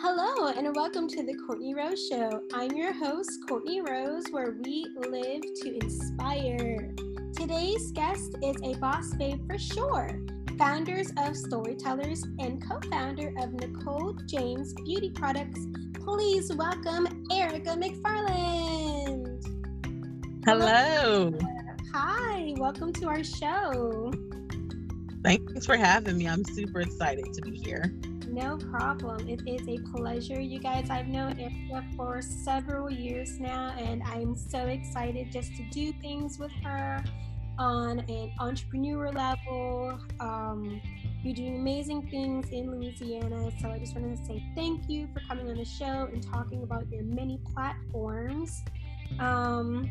Hello, and welcome to the Courtney Rose Show. I'm your host, Courtney Rose, where we live to inspire. Today's guest is a boss babe for sure, founders of Storytellers and co founder of Nicole James Beauty Products. Please welcome Erica McFarland. Hello. Hi, welcome to our show. Thanks for having me. I'm super excited to be here. No problem. It is a pleasure. You guys, I've known Erica for several years now, and I'm so excited just to do things with her on an entrepreneur level. Um, you're doing amazing things in Louisiana. So I just wanted to say thank you for coming on the show and talking about your many platforms. Um,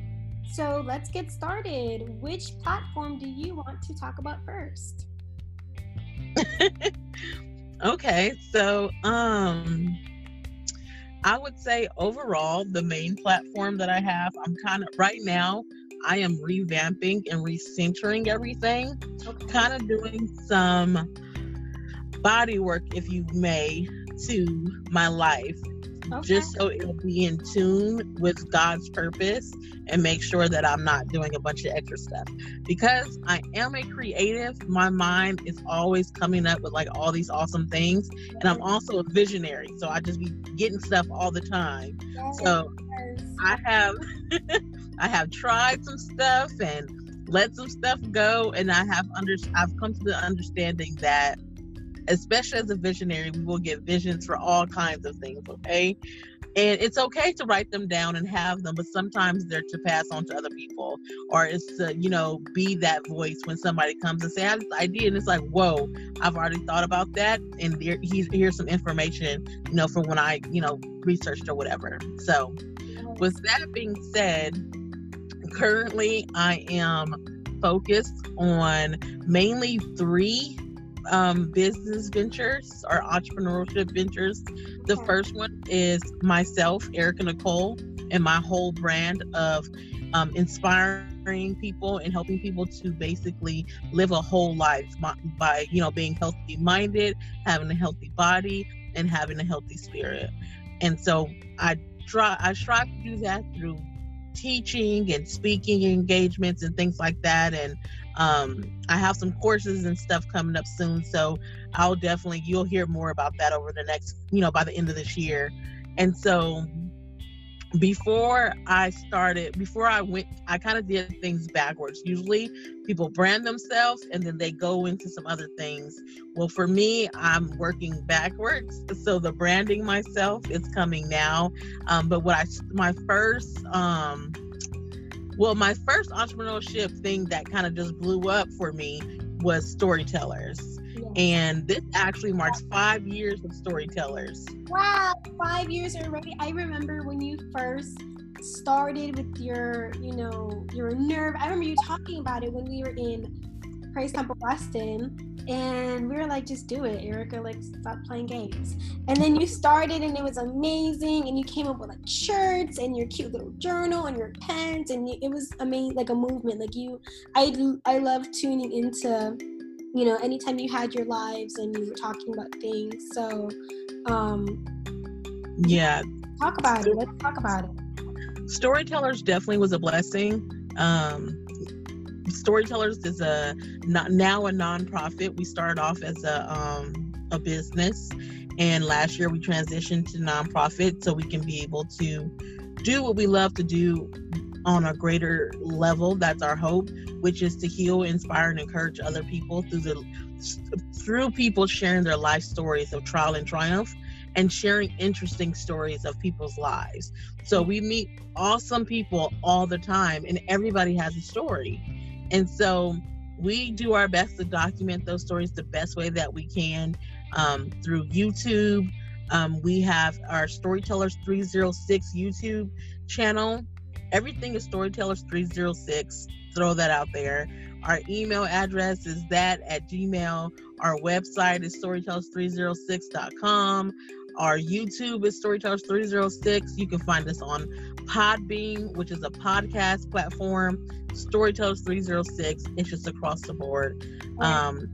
so let's get started. Which platform do you want to talk about first? okay, so um I would say overall the main platform that I have, I'm kind of right now I am revamping and recentering everything, okay. kind of doing some body work if you may to my life okay. just so it'll be in tune with God's purpose and make sure that I'm not doing a bunch of extra stuff. Because I am a creative, my mind is always coming up with like all these awesome things. And I'm also a visionary. So I just be getting stuff all the time. So I have I have tried some stuff and let some stuff go and I have under I've come to the understanding that especially as a visionary, we will get visions for all kinds of things, okay? And it's okay to write them down and have them, but sometimes they're to pass on to other people, or it's to, you know, be that voice when somebody comes and say, I have this idea, and it's like, whoa, I've already thought about that, and here, here's some information, you know, from when I, you know, researched or whatever. So, with that being said, currently I am focused on mainly three um, business ventures or entrepreneurship ventures. The first one is myself, Erica Nicole, and my whole brand of um, inspiring people and helping people to basically live a whole life by, by you know being healthy minded, having a healthy body, and having a healthy spirit. And so I try I strive to do that through teaching and speaking engagements and things like that and um, I have some courses and stuff coming up soon, so I'll definitely you'll hear more about that over the next, you know, by the end of this year. And so before I started, before I went, I kind of did things backwards. Usually people brand themselves and then they go into some other things. Well, for me, I'm working backwards. So the branding myself is coming now. Um, but what I, my first, um, well, my first entrepreneurship thing that kind of just blew up for me was storytellers. And this actually marks five years of storytellers. Wow, five years already. I remember when you first started with your, you know, your nerve. I remember you talking about it when we were in Praise Temple Weston and we were like just do it erica like stop playing games. And then you started and it was amazing and you came up with like shirts and your cute little journal and your pens and it was amazing like a movement. Like you i i love tuning into you know anytime you had your lives and you were talking about things. So um yeah. talk about it let's talk about it. Storytellers definitely was a blessing. Um Storytellers is a not now a nonprofit. We started off as a um, a business, and last year we transitioned to nonprofit so we can be able to do what we love to do on a greater level. That's our hope, which is to heal, inspire, and encourage other people through the through people sharing their life stories of trial and triumph and sharing interesting stories of people's lives. So we meet awesome people all the time and everybody has a story. And so we do our best to document those stories the best way that we can um, through YouTube. Um, we have our Storytellers 306 YouTube channel. Everything is Storytellers 306. Throw that out there. Our email address is that at Gmail. Our website is storytellers306.com. our YouTube is Storytellers 306. You can find us on Podbean, which is a podcast platform. Storytellers 306. It's just across the board. Um,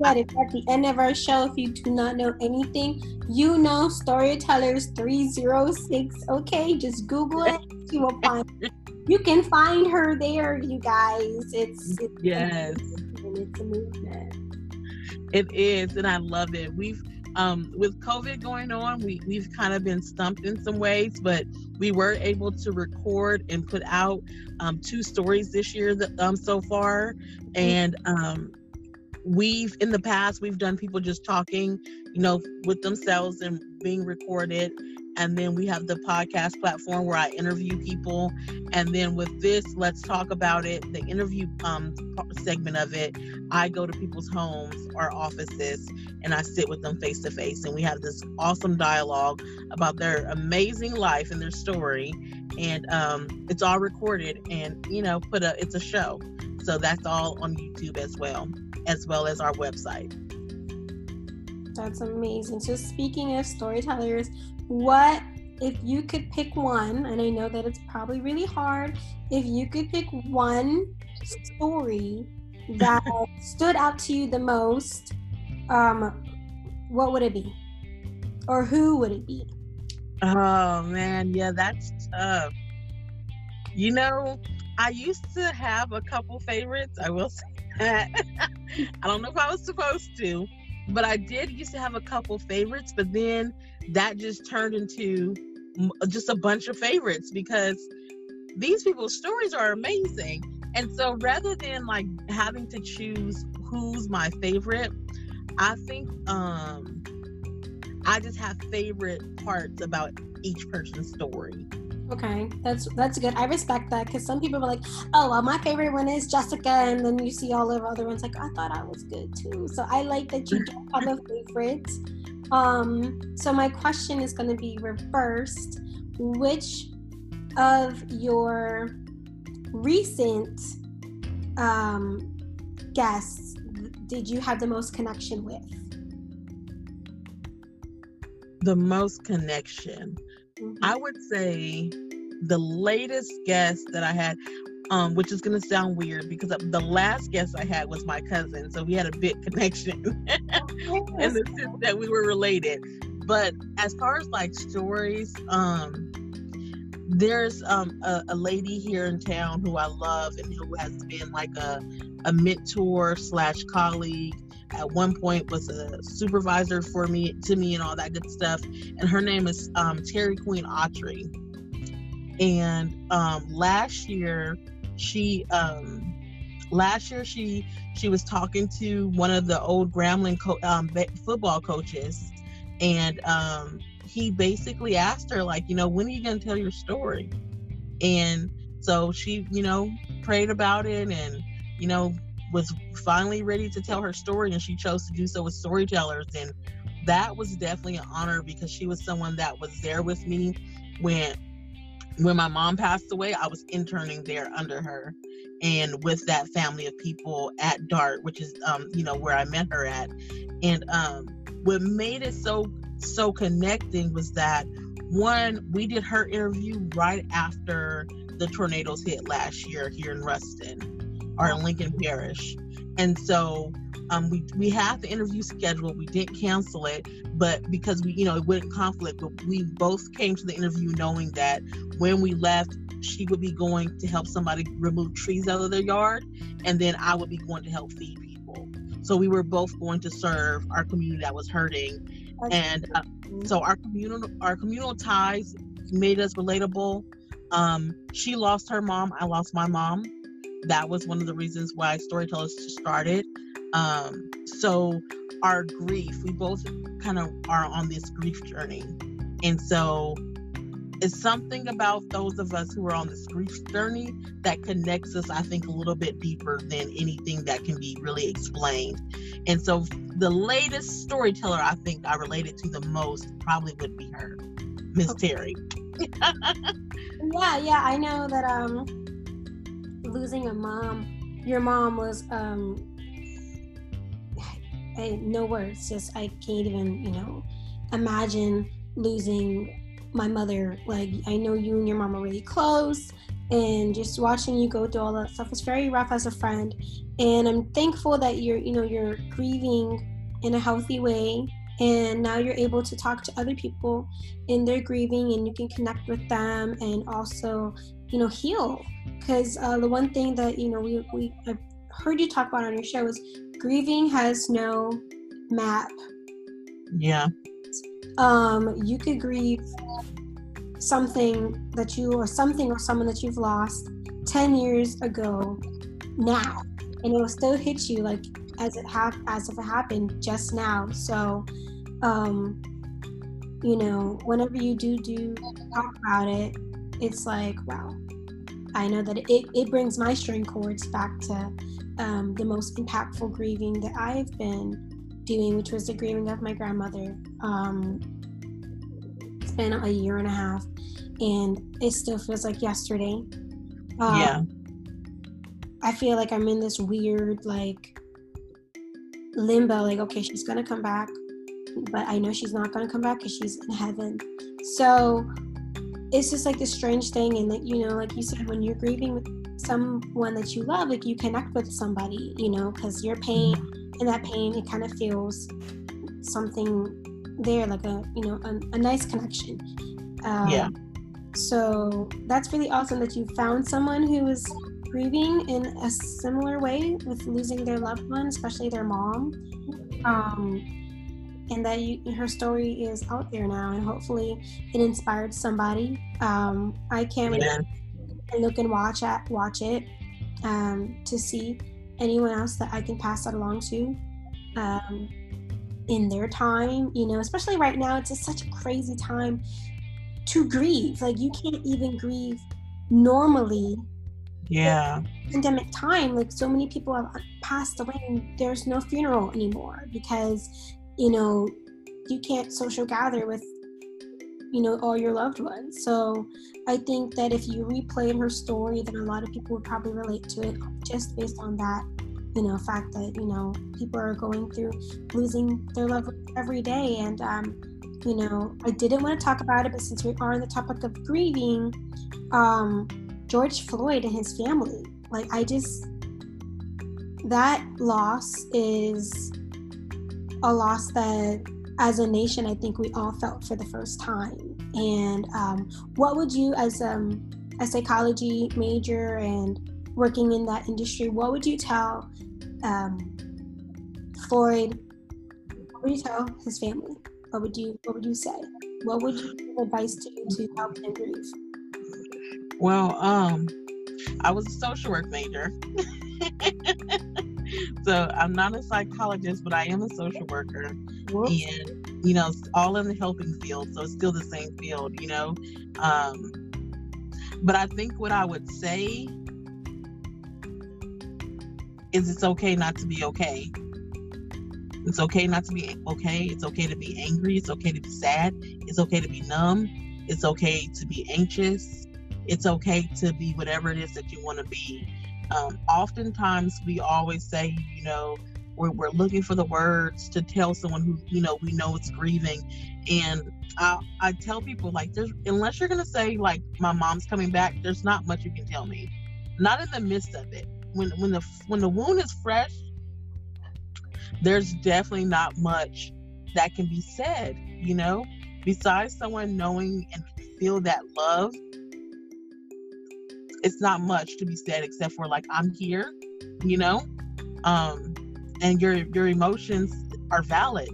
that it's at the end of our show. If you do not know anything, you know Storytellers 306. Okay, just Google it. You will find. You can find her there, you guys. It's, it's yes, it's a movement. It is, and I love it. We've um, with COVID going on, we, we've kind of been stumped in some ways, but we were able to record and put out um, two stories this year that, um, so far. And um, we've, in the past, we've done people just talking, you know, with themselves and being recorded and then we have the podcast platform where I interview people. And then with this, let's talk about it. The interview um, segment of it, I go to people's homes or offices and I sit with them face to face. And we have this awesome dialogue about their amazing life and their story. And um, it's all recorded and, you know, put a, it's a show. So that's all on YouTube as well, as well as our website. That's amazing. So, speaking of storytellers, what if you could pick one and i know that it's probably really hard if you could pick one story that stood out to you the most um what would it be? Or who would it be? Oh man. Yeah that's tough. You know i used to have a couple favorites. I will say that. I don't know if i was supposed to but i did used to have a couple favorites but then that just turned into just a bunch of favorites because these people's stories are amazing. And so rather than like having to choose who's my favorite, I think um I just have favorite parts about each person's story. Okay, that's that's good. I respect that because some people are like, "Oh, well, my favorite one is Jessica," and then you see all of the other ones like, "I thought I was good too." So I like that you don't the a favorite. Um, so my question is going to be reversed. Which of your recent um, guests did you have the most connection with? The most connection. Mm-hmm. I would say the latest guest that I had, um, which is going to sound weird because the last guest I had was my cousin, so we had a big connection in the sense that we were related. But as far as like stories, um, there's um, a, a, lady here in town who I love and who has been like a, a mentor slash colleague. At one point, was a supervisor for me to me and all that good stuff. And her name is um, Terry Queen Autry. And um, last year, she um last year she she was talking to one of the old Grambling co- um, football coaches, and um, he basically asked her like, you know, when are you gonna tell your story? And so she, you know, prayed about it, and you know, was finally ready to tell her story, and she chose to do so with storytellers, and that was definitely an honor because she was someone that was there with me when when my mom passed away, I was interning there under her and with that family of people at Dart, which is um, you know, where I met her at. And um what made it so so connecting was that one, we did her interview right after the tornadoes hit last year here in Ruston or in Lincoln Parish. And so um, we we had the interview scheduled. We didn't cancel it, but because we, you know, it wouldn't conflict. But we both came to the interview knowing that when we left, she would be going to help somebody remove trees out of their yard, and then I would be going to help feed people. So we were both going to serve our community that was hurting, and uh, so our communal our communal ties made us relatable. Um, she lost her mom. I lost my mom. That was one of the reasons why Storytellers started. Um, so our grief, we both kind of are on this grief journey. And so it's something about those of us who are on this grief journey that connects us, I think, a little bit deeper than anything that can be really explained. And so the latest storyteller I think I related to the most probably would be her, Miss okay. Terry. yeah, yeah, I know that um losing a mom, your mom was um I, no words. Just I can't even, you know, imagine losing my mother. Like I know you and your mom are really close, and just watching you go through all that stuff was very rough as a friend. And I'm thankful that you're, you know, you're grieving in a healthy way and now you're able to talk to other people in their grieving and you can connect with them and also you know heal because uh, the one thing that you know we, we I've heard you talk about on your show is grieving has no map. Yeah. Um you could grieve something that you or something or someone that you've lost 10 years ago now and it will still hit you like as it hap- as if it happened just now. So um you know whenever you do do talk about it it's like wow. I know that it, it brings my string chords back to um, the most impactful grieving that i've been doing which was the grieving of my grandmother. Um, it's been a year and a half and it still feels like yesterday. Um, yeah. I feel like i'm in this weird like limbo like okay she's gonna come back but i know she's not gonna come back because she's in heaven. So it's just like this strange thing and that you know like you said when you're grieving with someone that you love like you connect with somebody you know because your pain and that pain it kind of feels something there like a you know a, a nice connection um, yeah so that's really awesome that you found someone who is grieving in a similar way with losing their loved one, especially their mom. Um, and that you, her story is out there now, and hopefully it inspired somebody. Um, I can't yeah. wait look and watch at watch it um, to see anyone else that I can pass that along to um, in their time. You know, especially right now, it's just such a crazy time to grieve. Like you can't even grieve normally yeah pandemic time like so many people have passed away and there's no funeral anymore because you know you can't social gather with you know all your loved ones so i think that if you replay her story then a lot of people would probably relate to it just based on that you know fact that you know people are going through losing their loved ones every day and um you know i didn't want to talk about it but since we are on the topic of grieving um George Floyd and his family. Like, I just, that loss is a loss that as a nation, I think we all felt for the first time. And um, what would you, as um, a psychology major and working in that industry, what would you tell um, Floyd? What would you tell his family? What would you What would you say? What would you give advice to to help him grieve? Well, um, I was a social work major. so I'm not a psychologist, but I am a social worker. Whoops. And, you know, all in the helping field. So it's still the same field, you know. Um, but I think what I would say is it's okay not to be okay. It's okay not to be okay. It's okay to be angry. It's okay to be sad. It's okay to be numb. It's okay to be anxious it's okay to be whatever it is that you want to be. Um, oftentimes, we always say, you know, we're, we're looking for the words to tell someone who, you know, we know it's grieving. And I, I tell people, like, there's, unless you're going to say, like, my mom's coming back, there's not much you can tell me. Not in the midst of it. When, when the when the wound is fresh, there's definitely not much that can be said, you know, besides someone knowing and feel that love it's not much to be said except for like I'm here, you know, um, and your your emotions are valid.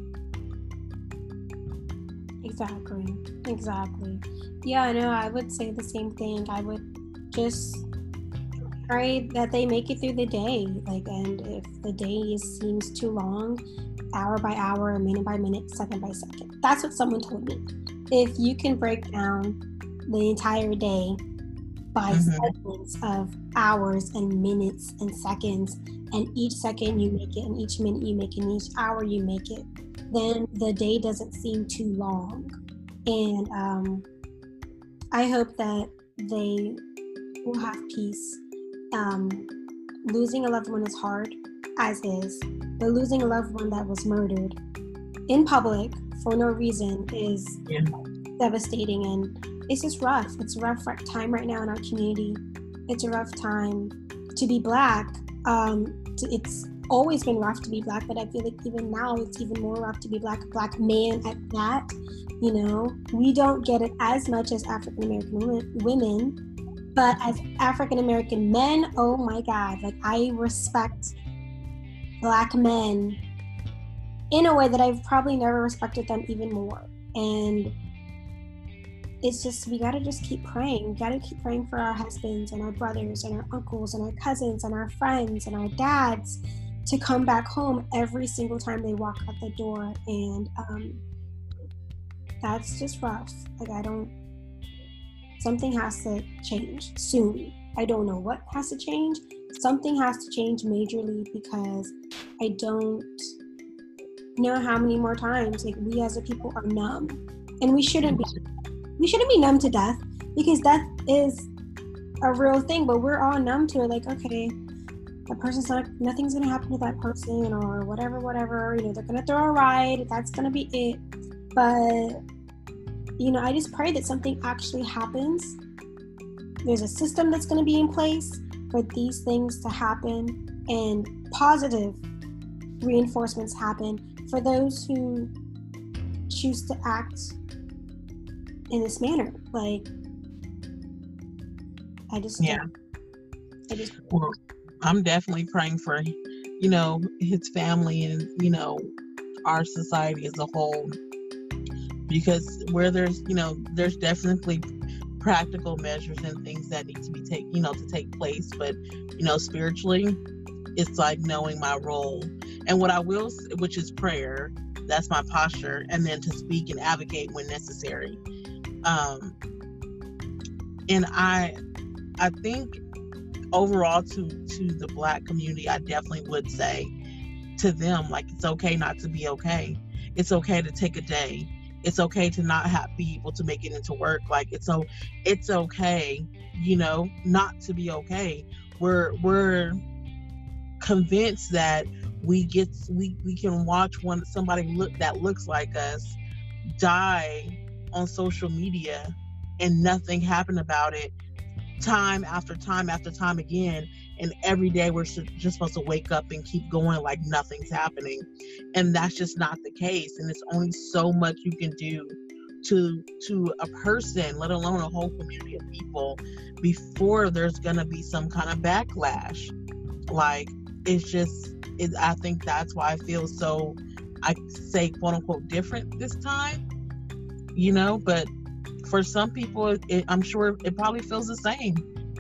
Exactly. Exactly. Yeah, I know. I would say the same thing. I would just pray that they make it through the day. Like, and if the day seems too long, hour by hour, minute by minute, second by second. That's what someone told me. If you can break down the entire day by mm-hmm. segments of hours and minutes and seconds and each second you make it and each minute you make it and each hour you make it then the day doesn't seem too long and um, i hope that they will have peace um, losing a loved one is hard as is but losing a loved one that was murdered in public for no reason is Yeah. devastating and it's just rough. It's a rough time right now in our community. It's a rough time to be black. Um, it's always been rough to be black, but I feel like even now it's even more rough to be black, black man at that. You know, we don't get it as much as African American women, but as African American men, oh my God, like I respect black men in a way that I've probably never respected them even more. And it's just we gotta just keep praying. We gotta keep praying for our husbands and our brothers and our uncles and our cousins and our friends and our dads to come back home every single time they walk out the door. And um, that's just rough. Like I don't. Something has to change soon. I don't know what has to change. Something has to change majorly because I don't know how many more times like we as a people are numb, and we shouldn't be we shouldn't be numb to death because death is a real thing, but we're all numb to it. Like, okay, that person's not, nothing's gonna happen to that person or whatever, whatever. You know, they're gonna throw a ride. That's gonna be it. But you know, I just pray that something actually happens. There's a system that's gonna be in place for these things to happen, and positive reinforcements happen for those who choose to act in this manner. Like, I just Yeah. I just Well, I'm definitely praying for, you know, his family and, you know, our society as a whole. Because where there's, you know, there's definitely practical measures and things that need to be take, you know, to take place. But, you know, spiritually, it's like knowing my role. And what I will, which is prayer, that's my posture, and then to speak and advocate when necessary. Um, and I, I think overall to to the black community i definitely would say to them like it's okay not to be okay. It's okay to take a day. It's okay to not have be able to make it into work. Like it's so it's okay you know not to be okay. We're we're convinced that we get we we can watch one somebody look that looks like us die on social media and nothing happened about it time after time after time again. And every day we're just supposed to wake up and keep going like nothing's happening. And that's just not the case. And it's only so much you can do to to a person let alone a whole community of people before there's gonna be some kind of backlash. Like it's just it, i think that's why i feel so i say quote unquote different this time you know but for some people it, i'm sure it probably feels the same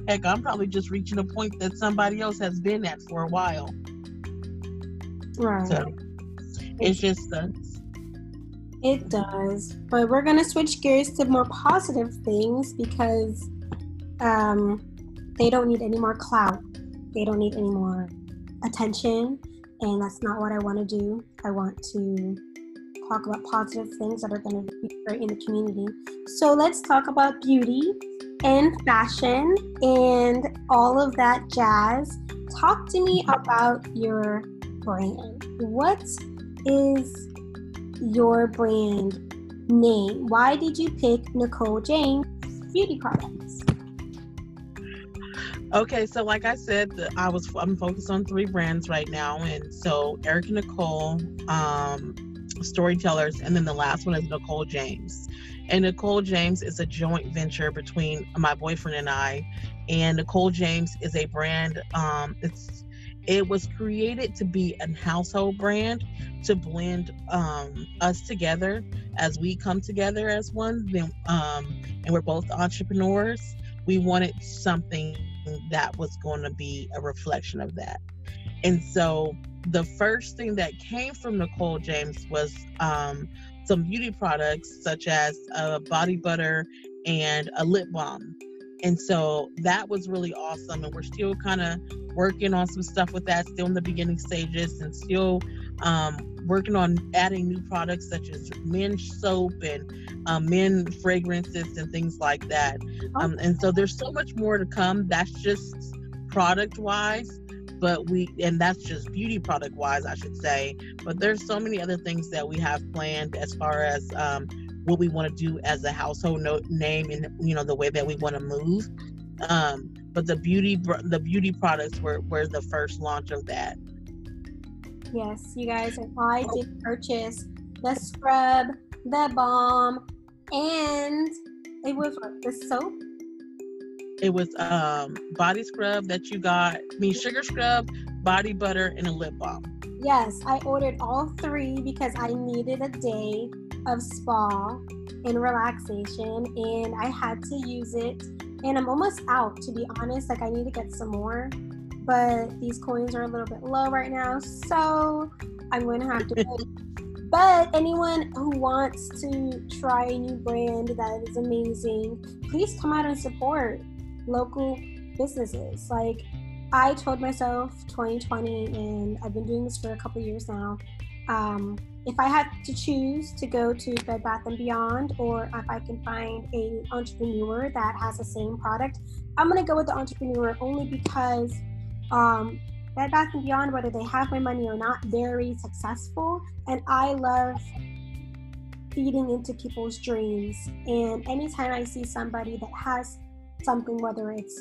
heck i'm probably just reaching a point that somebody else has been at for a while right. so it just sucks It does. But we're going to switch gears to more positive things because um, they don't need any more clout. They don't need any more attention. And that's not what I want to do. I want to talk about positive things that are going to be great in the community. So let's talk about beauty and fashion and all of that jazz. Talk to me about your brand. What is your brand name? Why did you pick Nicole James Beauty Products? Okay, so like I said, I was I'm focused on three brands right now, and so Erica Nicole, um, storytellers, and then the last one is Nicole James. And Nicole James is a joint venture between my boyfriend and I. And Nicole James is a brand. Um, it's it was created to be a household brand to blend um, us together as we come together as one. Then, um, and we're both entrepreneurs. We wanted something that was going to be a reflection of that. And so the first thing that came from Nicole James was um, some beauty products such as a body butter and a lip balm. And so that was really awesome. And we're still kind of working on some stuff with that, still in the beginning stages, and still um, working on adding new products such as men's soap and um, men fragrances and things like that. Um, and so there's so much more to come. That's just product wise. But we and that's just beauty product wise i should say. But there's so many other things that we have planned as far as um, what we want to do as a household no- name and you know the way that we want to move. Um, but the beauty the beauty products were were the first launch of that. Yes you guys i did purchase the scrub the balm and it was the soap it was um body scrub that you got I mean sugar scrub body butter and a lip balm. Yes i ordered all three because i needed a day of spa and relaxation and i had to use it. And i'm almost out to be honest like i need to get some more. But these coins are a little bit low right now so i'm going to have to wait. but anyone who wants to try a new brand that is amazing please come out and support local businesses. Like I told myself 2020, and I've been doing this for a couple years now. Um, if I had to choose to go to Bed Bath and Beyond, or if I can find a entrepreneur that has the same product, I'm gonna go with the entrepreneur only because um, Bed Bath and Beyond, whether they have my money or not, very successful, and I love feeding into people's dreams. And anytime I see somebody that has something, whether it's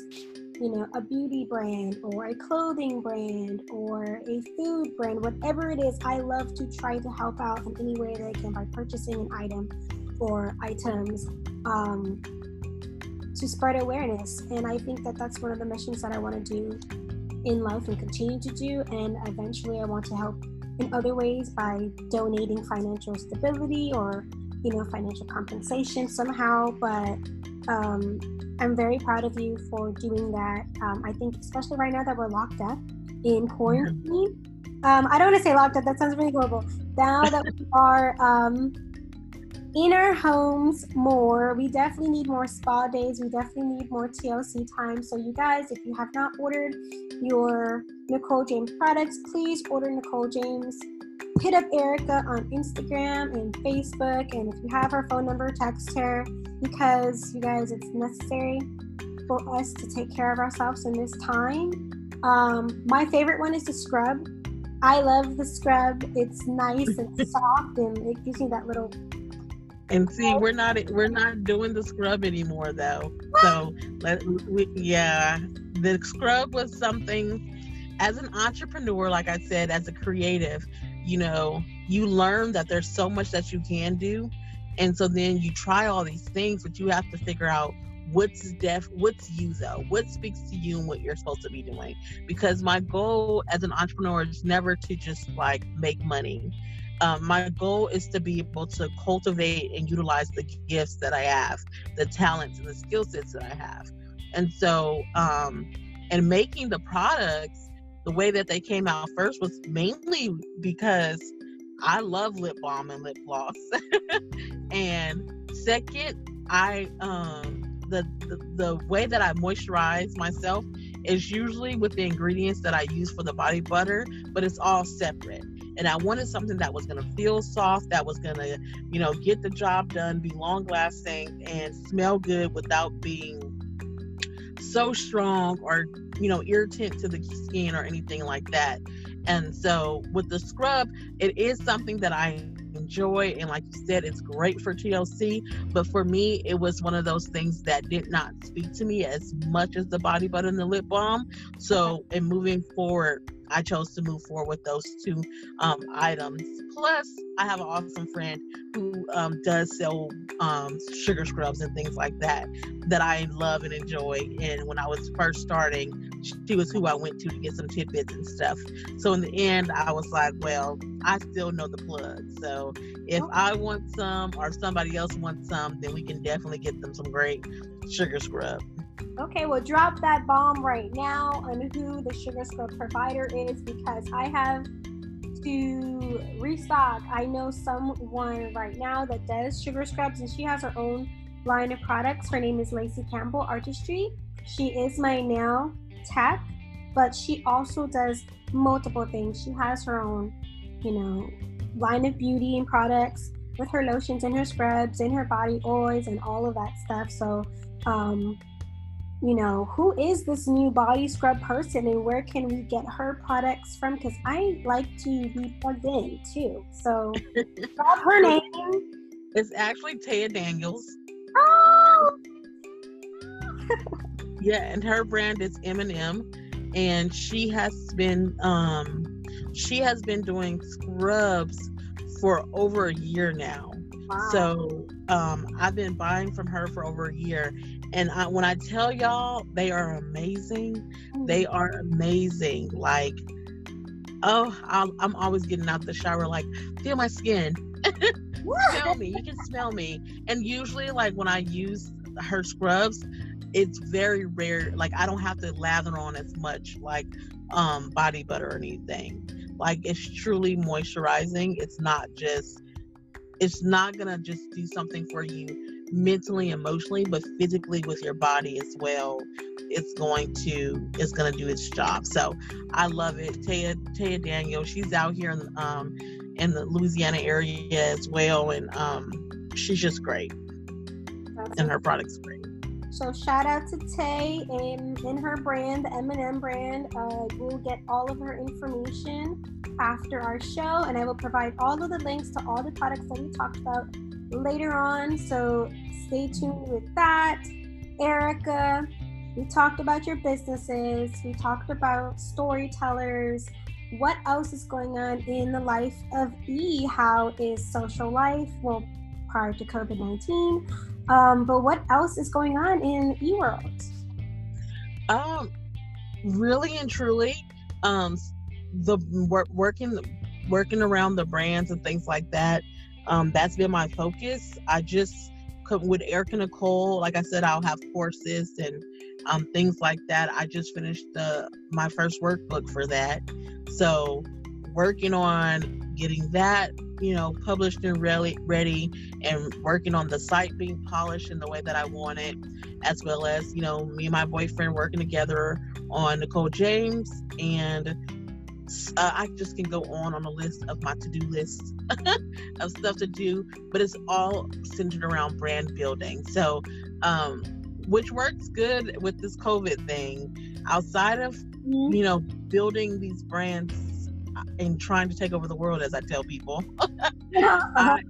you know a beauty brand or a clothing brand or a food brand, whatever it is, I love to try to help out in any way that I can by purchasing an item or items um, to spread awareness. And I think that that's one of the missions that I want to do in life and continue to do. And eventually, I want to help in other ways by donating financial stability or you know financial compensation somehow. But um, I'm very proud of you for doing that. Um, I think, especially right now that we're locked up in quarantine. Um, I don't want to say locked up, that sounds really horrible. Now that we are um, in our homes more, we definitely need more spa days. We definitely need more TLC time. So, you guys, if you have not ordered your Nicole James products, please order Nicole James hit up Erica on Instagram and Facebook. And if you have her phone number, text her because you guys, it's necessary for us to take care of ourselves in this time. Um, my favorite one is the scrub. I love the scrub. It's nice and soft, and it gives me that little. And see, we're not we're not doing the scrub anymore though. What? So let we, yeah, the scrub was something. As an entrepreneur, like I said, as a creative, you know, you learn that there's so much that you can do. And so then you try all these things, but you have to figure out what's deaf what's you though? What speaks to you and what you're supposed to be doing? Because my goal as an entrepreneur is never to just like make money. Um, my goal is to be able to cultivate and utilize the gifts that i have the talents and the skill sets that i have. And so um and making the products the way that they came out first was mainly because I love lip balm and lip gloss. and second, I um the, the the way that I moisturize myself is usually with the ingredients that I use for the body butter, but it's all separate. And I wanted something that was gonna feel soft, that was gonna, you know, get the job done, be long lasting, and smell good without being so strong or you know irritant to the skin or anything like that. And so with the scrub it is something that i enjoy and like you said it's great for tlc but for me it was one of those things that did not speak to me as much as the body butter and the lip balm. So in moving forward I chose to move forward with those two um, items. Plus, I have an awesome friend who um, does sell um, sugar scrubs and things like that that I love and enjoy. And when I was first starting, she was who I went to to get some tidbits and stuff. So in the end, I was like, well, I still know the plug. So if I want some or somebody else wants some, then we can definitely get them some great sugar scrub. Okay, well, drop that bomb right now on who the sugar scrub provider is because I have to restock. I know someone right now that does sugar scrubs and she has her own line of products. Her name is Lacey Campbell Artistry. She is my nail tech, but she also does multiple things. She has her own, you know, line of beauty and products with her lotions and her scrubs and her body oils and all of that stuff. So, um, you know, who is this new body scrub person and where can we get her products from? Because I like to be plugged in too. So, drop her name. It's actually Taya Daniels. Oh! yeah, and her brand is M&M and she has been um she has been doing scrubs for over a year now. Wow. So um, I've been buying from her for over a year, and I, when I tell y'all, they are amazing. They mm. are amazing. Like, oh, i am always getting out the shower, like, feel my skin. smell me. You can smell me. And usually, like when I use her scrubs, it's very rare. Like I don't have to lather on as much like um body butter or anything. Like it's truly moisturizing. It's not just it's not gonna just do something for you mentally, emotionally, but physically with your body as well. It's going to it's gonna do its job. So I love it. Taya Taya Daniel, she's out here in um in the Louisiana area as well, and um she's just great. That's and her product's great. So shout out to Tay in, in her brand, the M&M brand. Uh, we'll get all of her information after our show, and I will provide all of the links to all the products that we talked about later on. So stay tuned with that. Erica, we talked about your businesses. We talked about storytellers. What else is going on in the life of E? How is social life? Well, prior to COVID 19. Um, but what else is going on in eWorld? Um, really and truly, um, the work, working working around the brands and things like that. Um, that's been my focus. I just with Erica Nicole, like I said, I'll have courses and um, things like that. I just finished the my first workbook for that, so working on getting that you know, published and ready, ready and working on the site being polished in the way that I want it, as well as, you know, me and my boyfriend working together on Nicole James. And uh, I just can go on on a list of my to do list of stuff to do, but it's all centered around brand building. So, um, which works good with this COVID thing. Outside of, mm-hmm. you know, building these brands and trying to take over the world, as I tell people. I,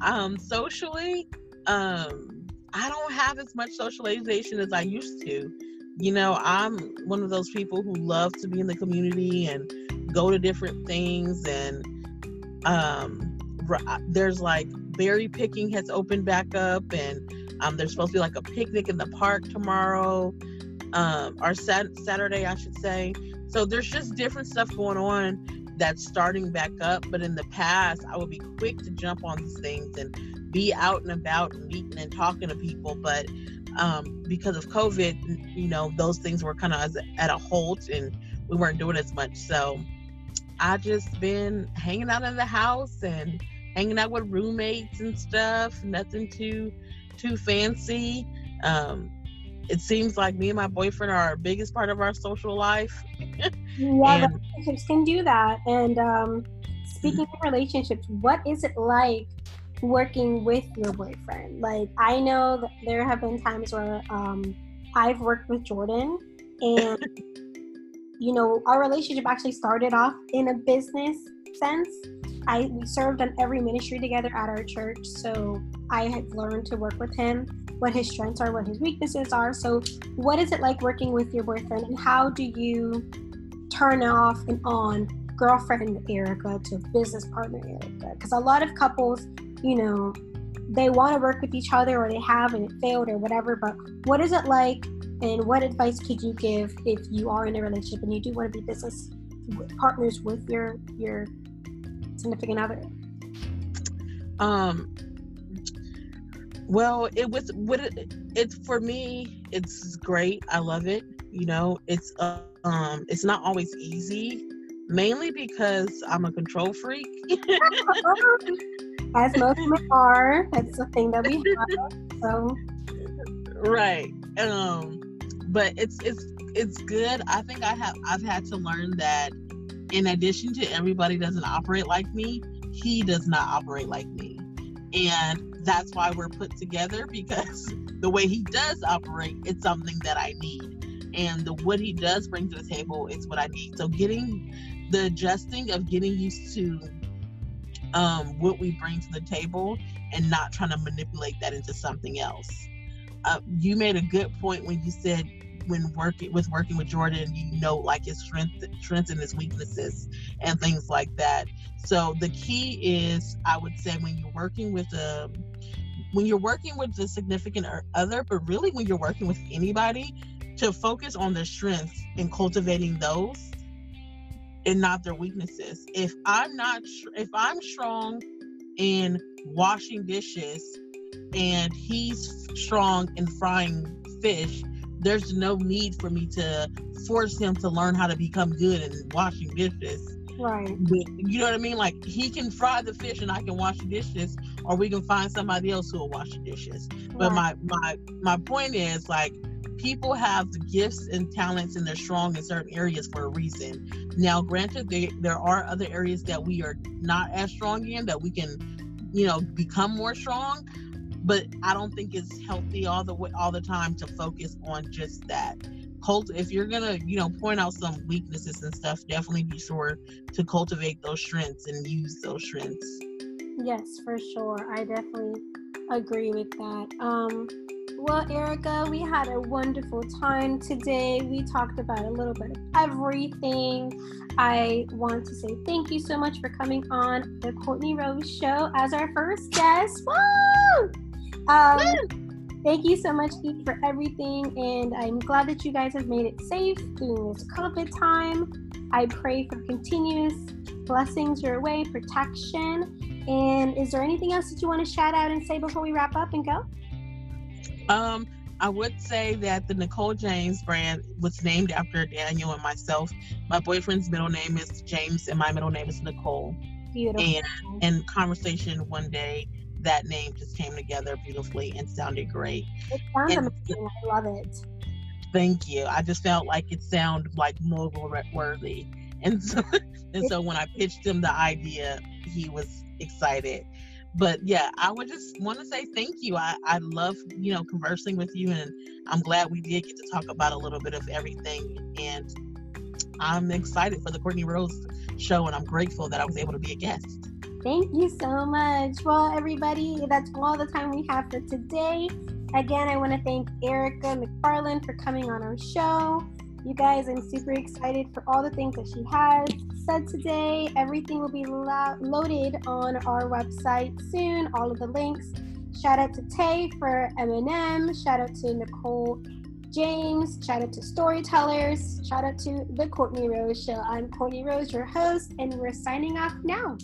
um, socially, um, I don't have as much socialization as I used to. You know, I'm one of those people who love to be in the community and go to different things. And um, uh, there's like berry picking has opened back up, and um, there's supposed to be like a picnic in the park tomorrow, um, or sat- Saturday, I should say. So there's just different stuff going on that's starting back up. But in the past, I would be quick to jump on these things and be out and about and meeting and talking to people. But um, because of COVID, you know, those things were kind of at a halt and we weren't doing as much. So I just been hanging out in the house and hanging out with roommates and stuff. Nothing too too fancy. Um, it seems like me and my boyfriend are our biggest part of our social life. yeah, and, relationships can do that. And um, speaking of relationships, what is it like working with your boyfriend? Like, I know that there have been times where um, I've worked with Jordan, and you know, our relationship actually started off in a business sense. I we served on every ministry together at our church, so I had learned to work with him what his strengths are, what his weaknesses are. So, what is it like working with your boyfriend, and how do you turn off and on girlfriend Erica to business partner Erica? Because a lot of couples, you know, they want to work with each other or they have and it failed or whatever. But what is it like, and what advice could you give if you are in a relationship and you do want to be business partners with your your significant other? Um, well, it was what it, it's for me. It's great. I love it. You know, it's uh, um, it's not always easy, mainly because I'm a control freak. As most men are. That's the thing that we have. So. Right. Um, but it's it's it's good. I think I have I've had to learn that in addition to everybody doesn't operate like me, he does not operate like me. And that's why we're put together because the way he does operate, it's something that I need. And the what he does bring to the table is what I need. So getting the adjusting of getting used to um, what we bring to the table and not trying to manipulate that into something else. Uh, you made a good point when you said when working with working with Jordan, you know like his strength, strengths and his weaknesses and things like that. So the key is, I would say, when you're working with a when you're working with the significant other, but really when you're working with anybody, to focus on their strengths and cultivating those and not their weaknesses. If I'm not, if I'm strong in washing dishes and he's strong in frying fish, there's no need for me to force him to learn how to become good in washing dishes. Right. You know what I mean? Like he can fry the fish and I can wash the dishes, or we can find somebody else who will wash the dishes. Right. But my my my point is like people have gifts and talents and they're strong in certain areas for a reason. Now, granted, they, there are other areas that we are not as strong in that we can, you know, become more strong. But I don't think it's healthy all the way all the time to focus on just that. Cult, if you're gonna, you know, point out some weaknesses and stuff, definitely be sure to cultivate those strengths and use those strengths. Yes, for sure. I definitely agree with that. Um, well, Erica, we had a wonderful time today. We talked about a little bit of everything. I want to say thank you so much for coming on the Courtney Rose Show as our first guest. Woo! Um, thank you so much, for everything. And I'm glad that you guys have made it safe during this COVID time. I pray for continuous blessings your way, protection. And is there anything else that you want to shout out and say before we wrap up and go? Um, I would say that the Nicole James brand was named after Daniel and myself. My boyfriend's middle name is James, and my middle name is Nicole. Beautiful. And in conversation one day, that name just came together beautifully and sounded great. It sounds and amazing. I love it. Thank you. I just felt like it sounded like mogul worthy, and so and so when I pitched him the idea, he was excited but yeah, I would just want to say thank you. I, I love, you know, conversing with you and I'm glad we did get to talk about a little bit of everything. And I'm excited for the Courtney Rose show and I'm grateful that I was able to be a guest. Thank you so much. Well, everybody, that's all the time we have for today. Again, I want to thank Erica McFarland for coming on our show. You guys, I'm super excited for all the things that she has said today. Everything will be lo- loaded on our website soon, all of the links. Shout out to Tay for M&M. Shout out to Nicole James. Shout out to Storytellers. Shout out to The Courtney Rose Show. I'm Courtney Rose, your host, and we're signing off now.